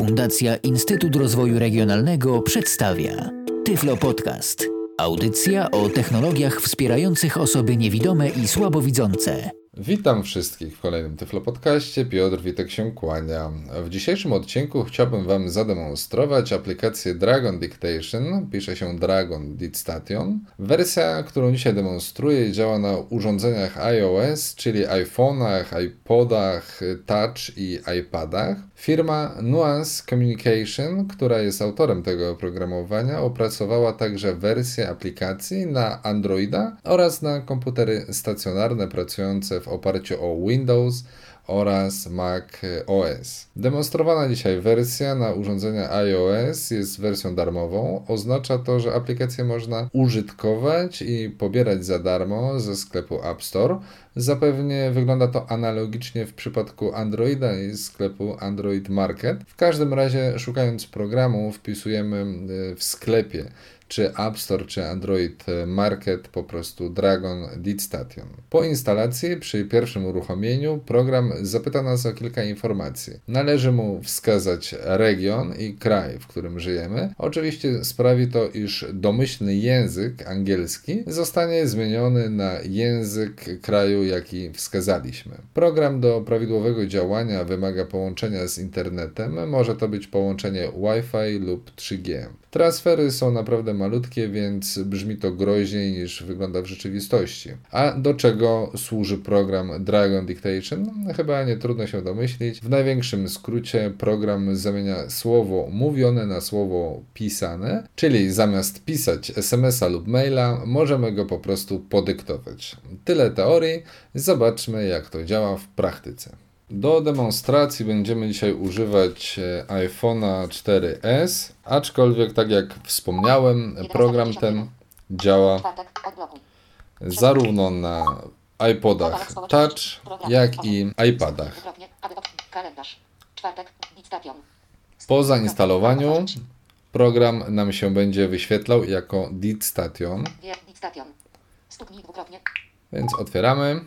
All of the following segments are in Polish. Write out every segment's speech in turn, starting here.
Fundacja Instytut Rozwoju Regionalnego przedstawia Tyflo Podcast. Audycja o technologiach wspierających osoby niewidome i słabowidzące. Witam wszystkich w kolejnym Tyflo Podcaście. Piotr Witek się kłania. W dzisiejszym odcinku chciałbym Wam zademonstrować aplikację Dragon Dictation. Pisze się Dragon Dictation. Wersja, którą dzisiaj demonstruję, działa na urządzeniach iOS, czyli iPhone'ach, iPodach, Touch i iPadach. Firma Nuance Communication, która jest autorem tego oprogramowania, opracowała także wersję aplikacji na Androida oraz na komputery stacjonarne pracujące w oparciu o Windows oraz Mac OS. Demonstrowana dzisiaj wersja na urządzenia iOS jest wersją darmową. Oznacza to, że aplikację można użytkować i pobierać za darmo ze sklepu App Store. Zapewnie wygląda to analogicznie w przypadku Androida i sklepu Android Market. W każdym razie, szukając programu, wpisujemy w sklepie czy App Store, czy Android Market, po prostu Dragon Deed Station. Po instalacji, przy pierwszym uruchomieniu, program zapyta nas o kilka informacji. Należy mu wskazać region i kraj, w którym żyjemy. Oczywiście sprawi to, iż domyślny język angielski zostanie zmieniony na język kraju, jaki wskazaliśmy. Program do prawidłowego działania wymaga połączenia z internetem. Może to być połączenie Wi-Fi lub 3G. Transfery są naprawdę malutkie, więc brzmi to groźniej niż wygląda w rzeczywistości. A do czego służy program Dragon Dictation? No, chyba nie trudno się domyślić. W największym skrócie program zamienia słowo mówione na słowo pisane, czyli zamiast pisać SMS-a lub maila, możemy go po prostu podyktować. Tyle teorii, zobaczmy jak to działa w praktyce. Do demonstracji będziemy dzisiaj używać e, iPhone'a 4S, aczkolwiek tak jak wspomniałem, program ten działa zarówno na iPodach Touch, jak i iPadach. Po zainstalowaniu program nam się będzie wyświetlał jako Deed Station. Więc otwieramy.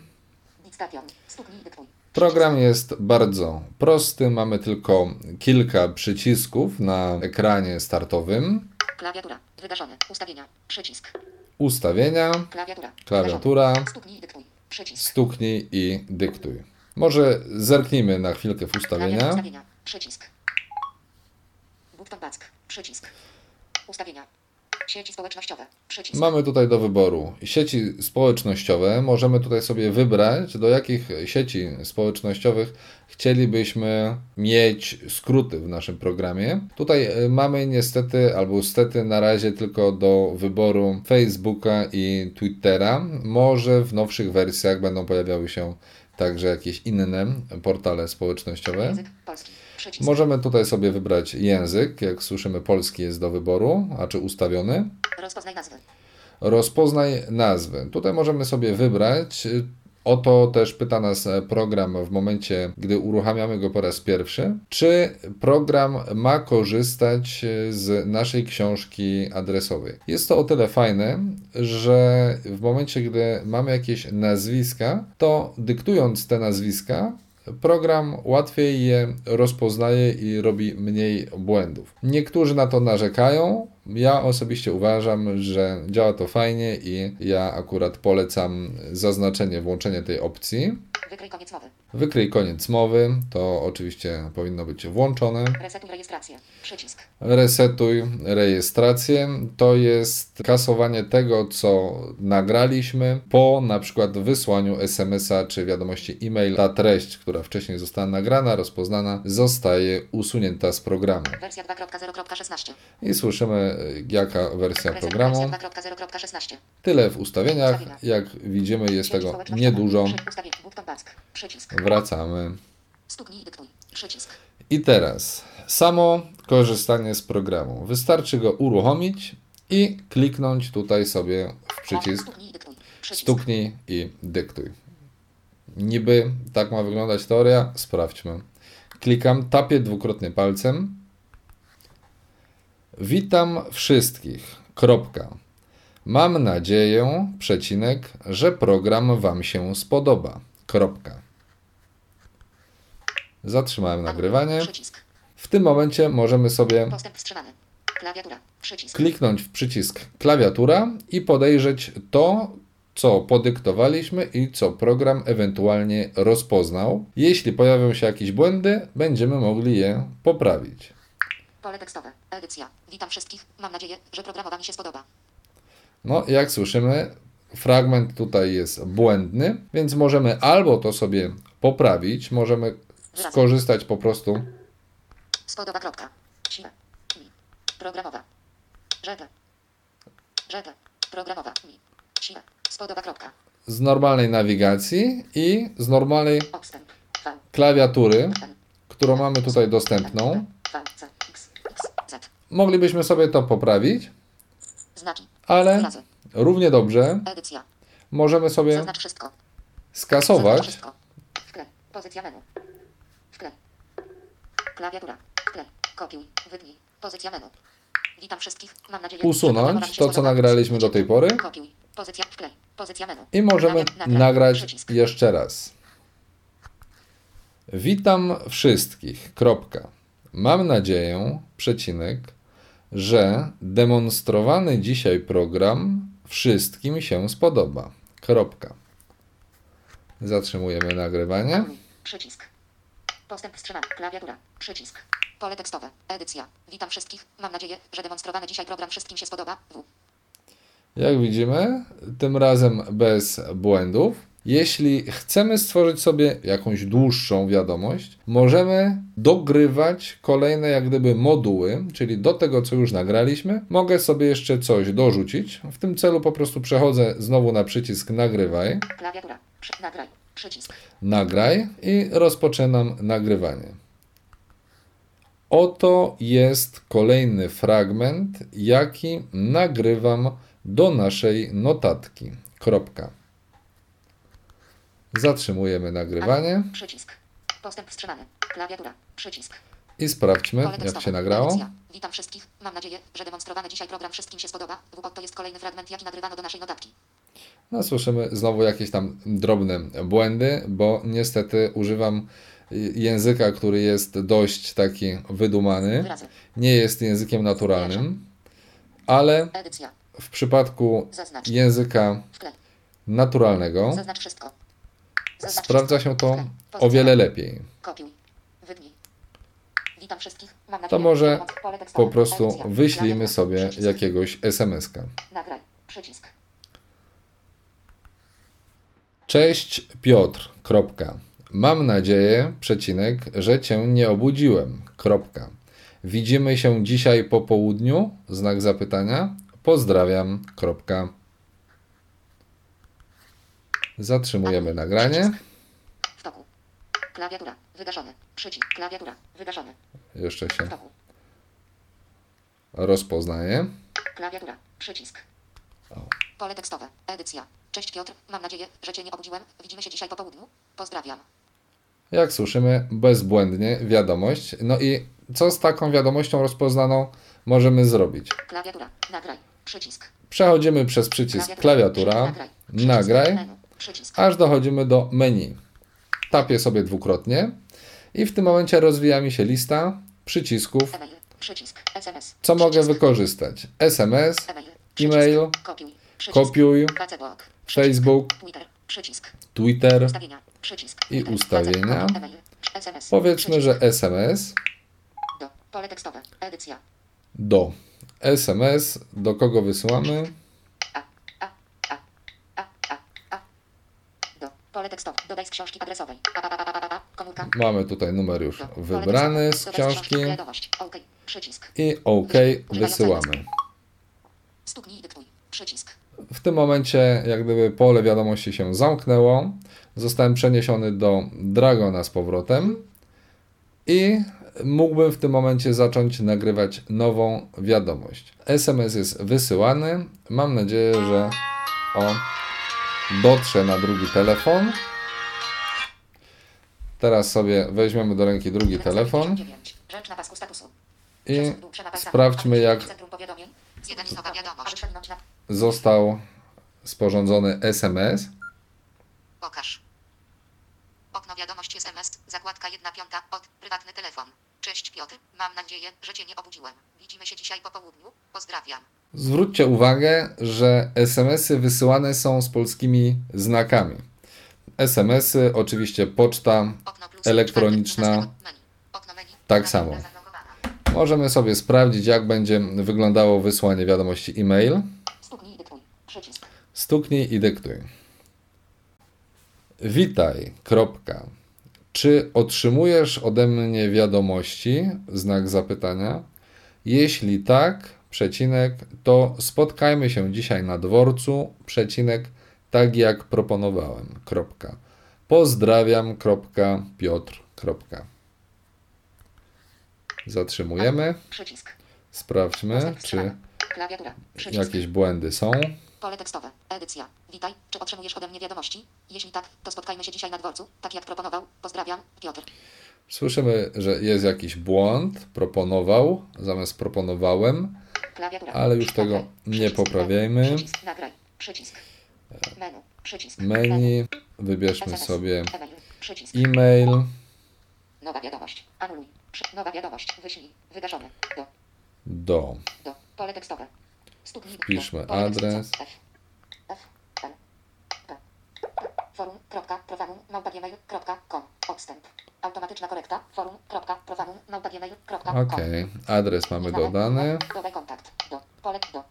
Program jest bardzo prosty. Mamy tylko kilka przycisków na ekranie startowym. Klawiatura. Wygaszone. Ustawienia. Przycisk. Ustawienia. Klawiatura. Klawiatura. Stuknij i dyktuj. Przycisk. Stuknij i dyktuj. Może zerknijmy na chwilkę w ustawienia. Ustawienia. Przycisk. Button back. Przycisk. Ustawienia. Sieci społecznościowe. Przycisk. Mamy tutaj do wyboru sieci społecznościowe. Możemy tutaj sobie wybrać, do jakich sieci społecznościowych chcielibyśmy mieć skróty w naszym programie. Tutaj e, mamy niestety, albo stety na razie tylko do wyboru Facebooka i Twittera. Może w nowszych wersjach będą pojawiały się także jakieś inne portale społecznościowe. Język polski. Przycisk. Możemy tutaj sobie wybrać język. Jak słyszymy, polski jest do wyboru, a czy ustawiony. Rozpoznaj nazwy. Rozpoznaj nazwy. Tutaj możemy sobie wybrać. O to też pyta nas program w momencie, gdy uruchamiamy go po raz pierwszy. Czy program ma korzystać z naszej książki adresowej? Jest to o tyle fajne, że w momencie, gdy mamy jakieś nazwiska, to dyktując te nazwiska, Program łatwiej je rozpoznaje i robi mniej błędów. Niektórzy na to narzekają. Ja osobiście uważam, że działa to fajnie i ja akurat polecam zaznaczenie, włączenie tej opcji. Wykryj koniec mowy. Wykryj koniec mowy, to oczywiście powinno być włączone. Resetuj rejestrację. Przycisk. Resetuj rejestrację to jest kasowanie tego, co nagraliśmy po na przykład wysłaniu SMS-a czy wiadomości e-mail. Ta treść, która wcześniej została nagrana, rozpoznana, zostaje usunięta z programu. Wersja 2.0.16. I słyszymy, jaka wersja Reset programu. Wersja 2.0.16. Tyle w ustawieniach. Jak widzimy, jest tego niedużo. Ustawienia. Przycisk. Wracamy. Stuknij i dyktuj. Przycisk. I teraz samo korzystanie z programu. Wystarczy go uruchomić i kliknąć tutaj sobie w przycisk Stuknij i dyktuj. Przycisk. Stuknij i dyktuj. Niby tak ma wyglądać teoria. Sprawdźmy. Klikam, tapię dwukrotnie palcem. Witam wszystkich. Kropka. Mam nadzieję, przecinek, że program Wam się spodoba. Kropka. Zatrzymałem nagrywanie. W tym momencie możemy sobie kliknąć w przycisk klawiatura i podejrzeć to, co podyktowaliśmy i co program ewentualnie rozpoznał. Jeśli pojawią się jakieś błędy, będziemy mogli je poprawić. Pole tekstowe. Edycja. Witam wszystkich. Mam nadzieję, że programowa mi się spodoba. No, jak słyszymy, fragment tutaj jest błędny, więc możemy albo to sobie poprawić, możemy skorzystać po prostu Spodoba. Kropka. Programowa. Programowa. Spodoba. Kropka. z normalnej nawigacji i z normalnej klawiatury, którą mamy tutaj dostępną. Moglibyśmy sobie to poprawić, ale. Równie dobrze Edycja. możemy sobie skasować. Pozycja menu. Klawiatura. Kopiuj. Wytnij. Pozycja menu. Witam wszystkich. Mam nadzieję, usunąć to, co nagraliśmy do tej pory Kopiuj. Pozycja. Wklej. Pozycja menu. i możemy nagrać jeszcze raz. Witam wszystkich. Kropka. Mam nadzieję, przecinek, że demonstrowany dzisiaj program wszystkim się spodoba. Kropka. Zatrzymujemy nagrywanie. Przycisk. Postęp wstrzymany. Klawiatura. Przycisk. Pole tekstowe. Edycja. Witam wszystkich. Mam nadzieję, że demonstrowany dzisiaj program wszystkim się spodoba. W. Jak widzimy, tym razem bez błędów. Jeśli chcemy stworzyć sobie jakąś dłuższą wiadomość, możemy dogrywać kolejne jak gdyby moduły, czyli do tego, co już nagraliśmy, mogę sobie jeszcze coś dorzucić. W tym celu po prostu przechodzę znowu na przycisk nagrywaj, Klawiatura. Przy... Nagraj. Przycisk. nagraj i rozpoczynam nagrywanie. Oto jest kolejny fragment, jaki nagrywam do naszej notatki. Kropka. Zatrzymujemy nagrywanie Przycisk. Postęp wstrzymany. Klawiatura. Przycisk. i sprawdźmy, jak się nagrało. Witam wszystkich. Mam nadzieję, że demonstrowany dzisiaj program wszystkim się spodoba. W. To jest kolejny fragment, jaki nagrywano do naszej notatki. No, słyszymy znowu jakieś tam drobne błędy, bo niestety używam języka, który jest dość taki wydumany. Nie jest językiem naturalnym, ale w przypadku języka naturalnego sprawdza się to o wiele lepiej. To może po prostu wyślijmy sobie jakiegoś SMS-ka. Cześć Piotr. Kropka. Mam nadzieję, przecinek, że Cię nie obudziłem. Kropka. Widzimy się dzisiaj po południu? Znak zapytania. Pozdrawiam. Kropka. Zatrzymujemy nagranie. W toku. Klawiatura. Wygaszony. Przycisk. Klawiatura. Wygaszony. Jeszcze się W toku. rozpoznaje. Klawiatura. Przycisk. Pole tekstowe. Edycja. Cześć Piotr. Mam nadzieję, że Cię nie obudziłem. Widzimy się dzisiaj po południu. Pozdrawiam. Jak słyszymy, bezbłędnie wiadomość. No i co z taką wiadomością rozpoznaną możemy zrobić? Klawiatura. Nagraj. Przycisk. Przechodzimy przez przycisk klawiatura, Nagraj. Przycisk. nagraj. Przycisk. aż dochodzimy do menu. Tapię sobie dwukrotnie i w tym momencie rozwija mi się lista przycisków, co mogę wykorzystać. SMS, E-mail. Kopiuj. Facebook. Twitter. I ustawienia. Powiedzmy, że SMS do. SMS, do kogo wysyłamy? Pole tekstowe. Dodaj z książki adresowej. Komórka. Mamy tutaj numer już wybrany z książki. OK. Przycisk. i OK wysyłamy. Stuknij dyktuj. Przycisk. W tym momencie, jak gdyby pole wiadomości się zamknęło, zostałem przeniesiony do Dragona z powrotem i mógłbym w tym momencie zacząć nagrywać nową wiadomość. SMS jest wysyłany. Mam nadzieję, że o, dotrze na drugi telefon. Teraz sobie weźmiemy do ręki drugi telefon Rzecz na pasku statusu. i sprawdźmy, jak został sporządzony SMS. Pokaż. Okno wiadomość SMS. Zakładka 1 piąta od prywatny telefon. Cześć Piotr, mam nadzieję, że Cię nie obudziłem. Widzimy się dzisiaj po południu. Pozdrawiam. Zwróćcie uwagę, że SMS-y wysyłane są z polskimi znakami. SMS-y, oczywiście poczta, Elektroniczna. Tak samo. Możemy sobie sprawdzić, jak będzie wyglądało wysłanie wiadomości e-mail. Stuknij i dyktuj. Przycisk. Stuknij i dyktuj. Witaj. Kropka. Czy otrzymujesz ode mnie wiadomości? Znak zapytania. Jeśli tak, przecinek, to spotkajmy się dzisiaj na dworcu, przecinek, tak jak proponowałem. Kropka. Pozdrawiam. Kropka. Piotr. Kropka. Zatrzymujemy. Przycisk. Sprawdźmy, czy. Klawiatura. Przycisk. jakieś błędy są. Pole tekstowe. Edycja. Witaj. Czy otrzymujesz ode mnie wiadomości? Jeśli tak, to spotkajmy się dzisiaj na dworcu, tak jak proponował. Pozdrawiam. Piotr. Słyszymy, że jest jakiś błąd. Proponował zamiast proponowałem, Klawiatura. ale już tego nie poprawiajmy. Przycisk. Nagraj. Przycisk. Menu. Przycisk. Menu, wybierzmy SMS. sobie E-mail. Nowa wiadomość. Anuluj. Nowa wiadomość. Wyślij. Do. Do. Pole tekstowe. Wpiszmy adres. F. F. L. P. Odstęp. Automatyczna korekta. Forum. Kropka. Profanum. Małpa gmail. Kropka. com. Ok, adres mamy dodany Dodaj kontakt. Do. Pole. Do.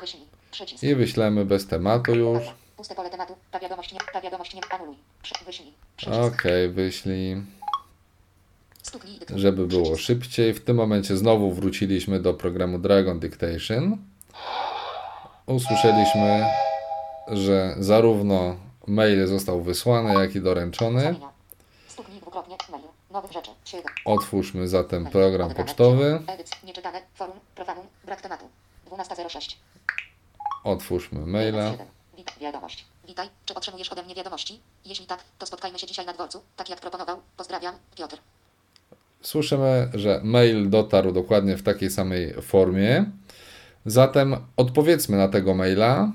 Wyślij. Przycisk. i wyślemy bez tematu już. Puste pole tematu. Ta wiadomość nie. Ta wiadomość nie. Anuluj. Wyślij. Przycisk. Ok, wyślij. Żeby było szybciej. W tym momencie znowu wróciliśmy do programu Dragon Dictation. Usłyszeliśmy, że zarówno mail został wysłany, jak i doręczony. Ustawienia. Stuknij dwukrotnie. Mail. Nowych rzeczy. 7. Otwórzmy zatem program pocztowy. Edyc. Nieczytane. Forum. Profanum. Brak tematu. 12.06. Otwórzmy maila. 1. Wit. Wiadomość. Witaj. Czy otrzymujesz ode mnie wiadomości? Jeśli tak, to spotkajmy się dzisiaj na dworcu, tak jak proponował. Pozdrawiam. Piotr. Słyszymy, że mail dotarł dokładnie w takiej samej formie. Zatem odpowiedzmy na tego maila.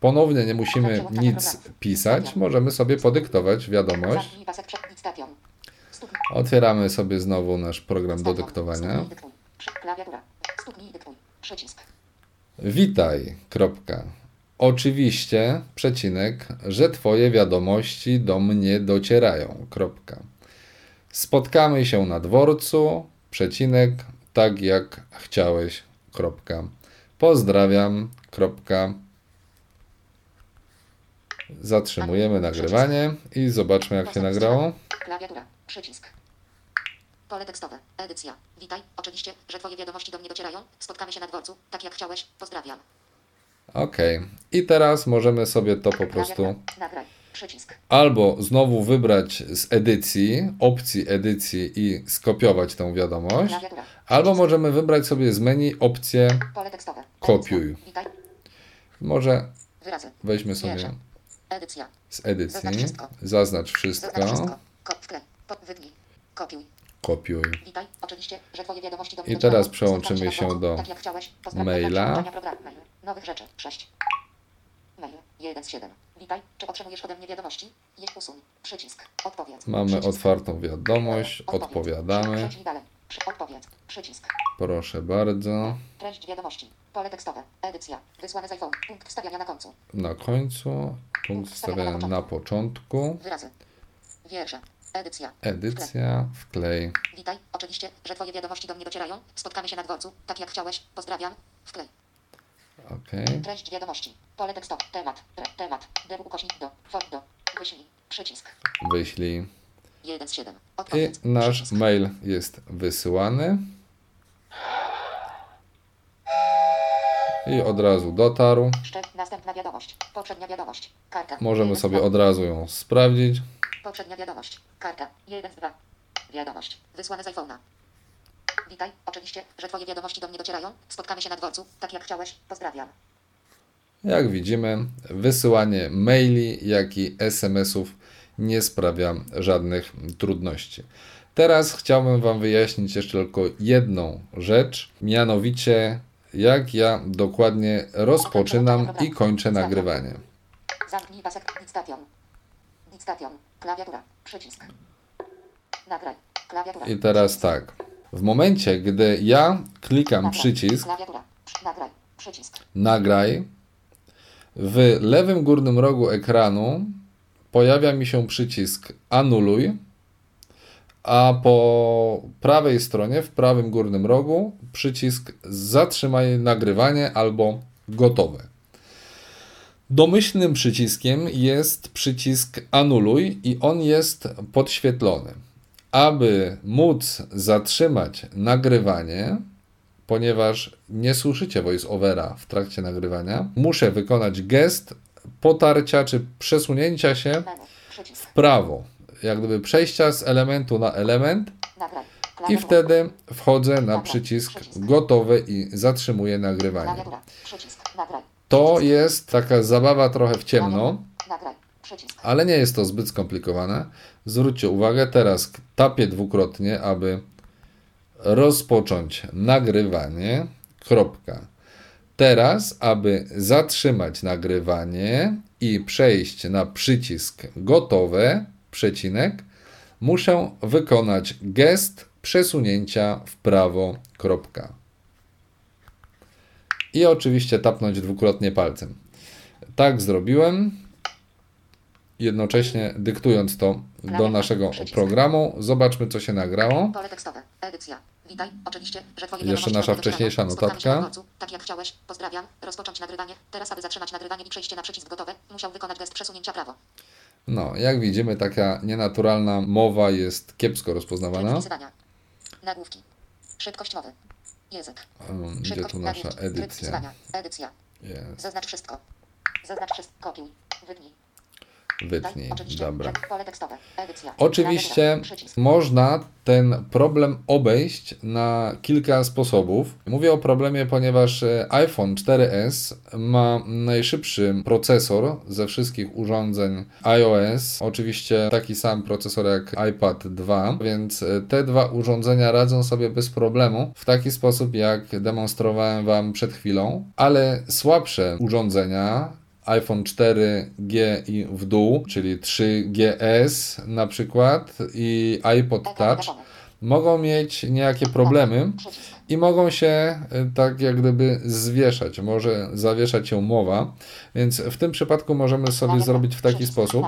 Ponownie nie musimy nic pisać. Możemy sobie podyktować wiadomość. Otwieramy sobie znowu nasz program do dyktowania. Witaj. Kropka. Oczywiście, przecinek, że Twoje wiadomości do mnie docierają. Kropka. Spotkamy się na dworcu, przecinek, tak jak chciałeś. Kropka. Pozdrawiam. Kropka. Zatrzymujemy nagrywanie i zobaczmy, jak się nagrało. Klawiatura. Przycisk. Pole tekstowe. Edycja. Witaj. Oczywiście, że Twoje wiadomości do mnie docierają. Spotkamy się na dworcu, tak jak chciałeś. Pozdrawiam. Ok. I teraz możemy sobie to po prostu. Nagraj. Przycisk. albo znowu wybrać z edycji, opcji edycji i skopiować tę wiadomość, albo możemy wybrać sobie z menu opcję. Kopiuj. Może weźmy sobie z edycji, Zaznacz wszystko. Kopiuj. I teraz przełączymy się do tak maila. Nowych rzeczy. 6. Mail. 1 z 7. Witaj. Czy otrzymujesz ode mnie wiadomości? Jedź usuń. Przycisk. Odpowiedz. Mamy Przycisk. otwartą wiadomość, Odpowiedz. odpowiadamy. Odpowiedz. Przycisk. proszę bardzo, Treść wiadomości. Pole tekstowe. Edycja. Wysłane z iPhone. Punkt wstawiania na końcu. na końcu, punkt wstawiania na początku, Wyrazy. Wiersze. Edycja. edycja, wklej. Witaj. Oczywiście, że Twoje wiadomości do mnie docierają. Spotkamy się na dworcu. Tak jak chciałeś. Pozdrawiam. Wklej. Ok. Treść wiadomości. Pole tekstowe. Temat. Tre, temat. Ukośnik do. For do. Wyślij. Przycisk. Wyślij. 1 z 7. I nasz Przycisk. mail jest wysyłany. I od razu dotarł. Następna wiadomość. Poprzednia wiadomość. Karta. Możemy sobie od razu ją sprawdzić. Poprzednia wiadomość. Karta. 1 z 2. Wiadomość. Wysłane z iPhone'a. Witaj. Oczywiście, że Twoje wiadomości do mnie docierają. Spotkamy się na dworcu. Tak jak chciałeś. Pozdrawiam. Jak widzimy, wysyłanie maili, jak i SMS-ów nie sprawia żadnych trudności. Teraz chciałbym Wam wyjaśnić jeszcze tylko jedną rzecz, mianowicie jak ja dokładnie rozpoczynam i kończę nagrywanie. Zamknij pasek. Dictation. Dictation. Klawiatura. Przycisk. Nagraj. Klawiatura. I teraz tak. W momencie, gdy ja klikam Nagraj. przycisk Nagraj. Przycisk. nagraj, w lewym górnym rogu ekranu pojawia mi się przycisk anuluj, a po prawej stronie, w prawym górnym rogu, przycisk zatrzymaj nagrywanie albo gotowe. Domyślnym przyciskiem jest przycisk anuluj i on jest podświetlony. Aby móc zatrzymać nagrywanie, ponieważ nie słyszycie voice-overa w trakcie nagrywania, muszę wykonać gest potarcia czy przesunięcia się w prawo, jak gdyby przejścia z elementu na element i wtedy wchodzę na przycisk gotowy i zatrzymuję nagrywanie. To jest taka zabawa trochę w ciemno, ale nie jest to zbyt skomplikowane. Zwróćcie uwagę, teraz tapię dwukrotnie, aby rozpocząć nagrywanie. Kropka. Teraz, aby zatrzymać nagrywanie i przejść na przycisk gotowe, przecinek, muszę wykonać gest przesunięcia w prawo. Kropka. I oczywiście tapnąć dwukrotnie palcem. Tak zrobiłem jednocześnie dyktując to do naszego programu. Zobaczmy, co się nagrało. Pole tekstowe. Edycja. Witaj. Oczywiście, że twoje Jeszcze nasza wcześniejsza notatka. Tak jak chciałeś. Pozdrawiam. Rozpocząć nagrywanie. Teraz, aby zatrzymać nagrywanie i przejście na przycisk gotowe, musiał wykonać gest przesunięcia prawo. No, jak widzimy, taka nienaturalna mowa jest kiepsko rozpoznawana. Nagłówki. Szybkość mowy. Język. Um, Gdzie tu nasza edycja? Edycja. Zaznacz wszystko. Zaznacz wszystko. Kopiuj. Wytnij. Wytnij. Oczywiście. Dobra. Oczywiście można ten problem obejść na kilka sposobów. Mówię o problemie, ponieważ e, iPhone 4S ma najszybszy procesor ze wszystkich urządzeń iOS. Oczywiście taki sam procesor jak iPad 2, więc e, te dwa urządzenia radzą sobie bez problemu w taki sposób, jak demonstrowałem Wam przed chwilą, ale słabsze urządzenia iPhone 4G i w dół, czyli 3GS na przykład i iPod Touch mogą mieć niejakie problemy i mogą się y, tak jak gdyby zwieszać, może zawieszać się mowa, więc w tym przypadku możemy sobie zrobić w taki sposób,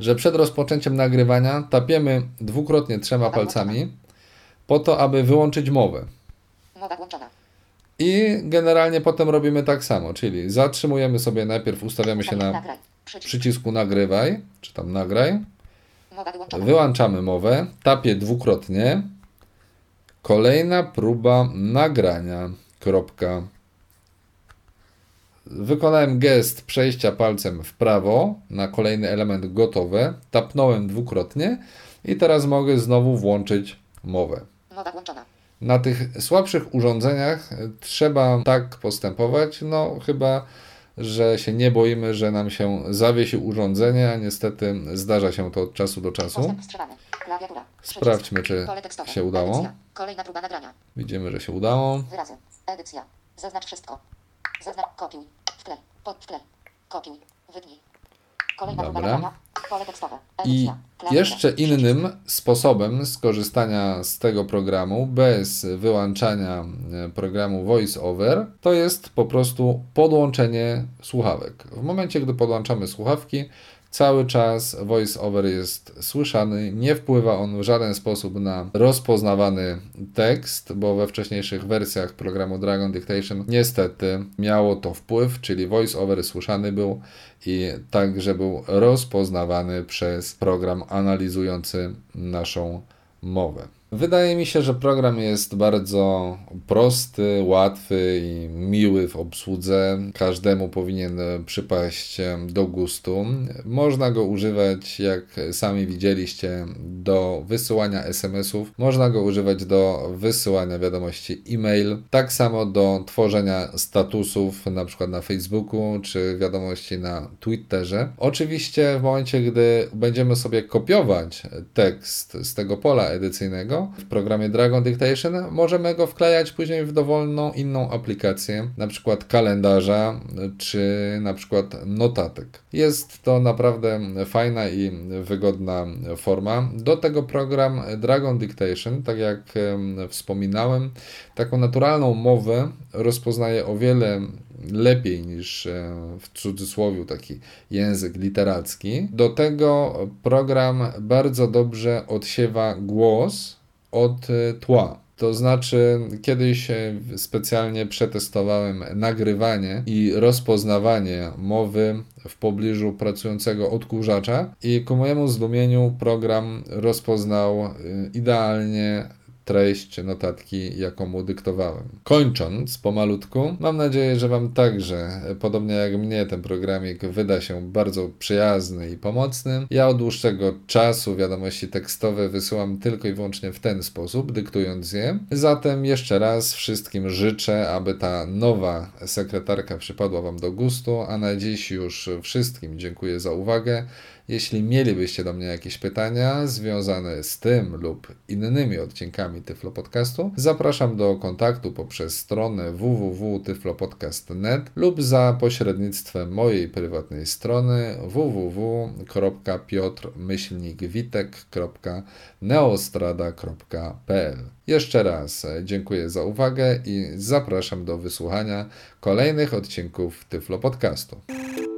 że przed rozpoczęciem nagrywania tapiemy dwukrotnie trzema palcami po to, aby wyłączyć mowę. Mowa włączona. I generalnie potem robimy tak samo, czyli zatrzymujemy sobie najpierw, ustawiamy się na przycisku nagrywaj, czy tam nagraj, wyłączamy mowę, tapię dwukrotnie, kolejna próba nagrania, kropka. Wykonałem gest przejścia palcem w prawo na kolejny element gotowe, tapnąłem dwukrotnie i teraz mogę znowu włączyć mowę. Na tych słabszych urządzeniach e, trzeba tak postępować, no chyba, że się nie boimy, że nam się zawiesi urządzenie, a niestety zdarza się to od czasu do czasu. Sprawdźmy, czy się udało. Widzimy, że się udało. Wyrazy. Edycja. Zaznacz wszystko. Zaznacz kopiuj. Wklej. Pod wklej. Kopiuj. Wytnij. Dobra. I jeszcze innym sposobem skorzystania z tego programu bez wyłączania e, programu VoiceOver to jest po prostu podłączenie słuchawek. W momencie, gdy podłączamy słuchawki, cały czas VoiceOver jest słyszany, nie wpływa on w żaden sposób na rozpoznawany tekst, bo we wcześniejszych wersjach programu Dragon Dictation niestety miało to wpływ, czyli VoiceOver słyszany był i także był rozpoznawany przez program analizujący naszą mowę. Wydaje mi się, że program jest bardzo prosty, łatwy i miły w obsłudze. Każdemu powinien przypaść do gustu. Można go używać, jak sami widzieliście, do wysyłania SMS-ów. Można go używać do wysyłania wiadomości e-mail. Tak samo do tworzenia statusów, na przykład na Facebooku, czy wiadomości na Twitterze. Oczywiście w momencie, gdy będziemy sobie kopiować tekst z tego pola edycyjnego w programie Dragon Dictation, możemy go wklejać później w dowolną inną aplikację, na przykład kalendarza czy na przykład notatek. Jest to naprawdę fajna i wygodna forma. Do tego program Dragon Dictation, tak jak wspominałem, taką naturalną mowę rozpoznaje o wiele lepiej niż e, w cudzysłowie taki język literacki. Do tego program bardzo dobrze odsiewa głos od e, tła. To znaczy, kiedyś specjalnie przetestowałem nagrywanie i rozpoznawanie mowy w pobliżu pracującego odkurzacza, i ku mojemu zdumieniu program rozpoznał e, idealnie treść notatki, jaką mu dyktowałem. Kończąc pomalutku, mam nadzieję, że Wam także, podobnie jak mnie, ten programik wyda się bardzo przyjazny i pomocny. Ja od dłuższego czasu wiadomości tekstowe wysyłam tylko i wyłącznie w ten sposób, dyktując je. Zatem jeszcze raz wszystkim życzę, aby ta nowa sekretarka przypadła Wam do gustu, a na dziś już wszystkim dziękuję za uwagę. Jeśli mielibyście do mnie jakieś pytania związane z tym lub innymi odcinkami Tyflo Podcastu, zapraszam do kontaktu poprzez stronę www.tyflopodcast.net lub za pośrednictwem mojej prywatnej strony www.piotrmyślnikwitek.neostrada.pl Jeszcze raz dziękuję za uwagę i zapraszam do wysłuchania kolejnych odcinków Tyflo Podcastu.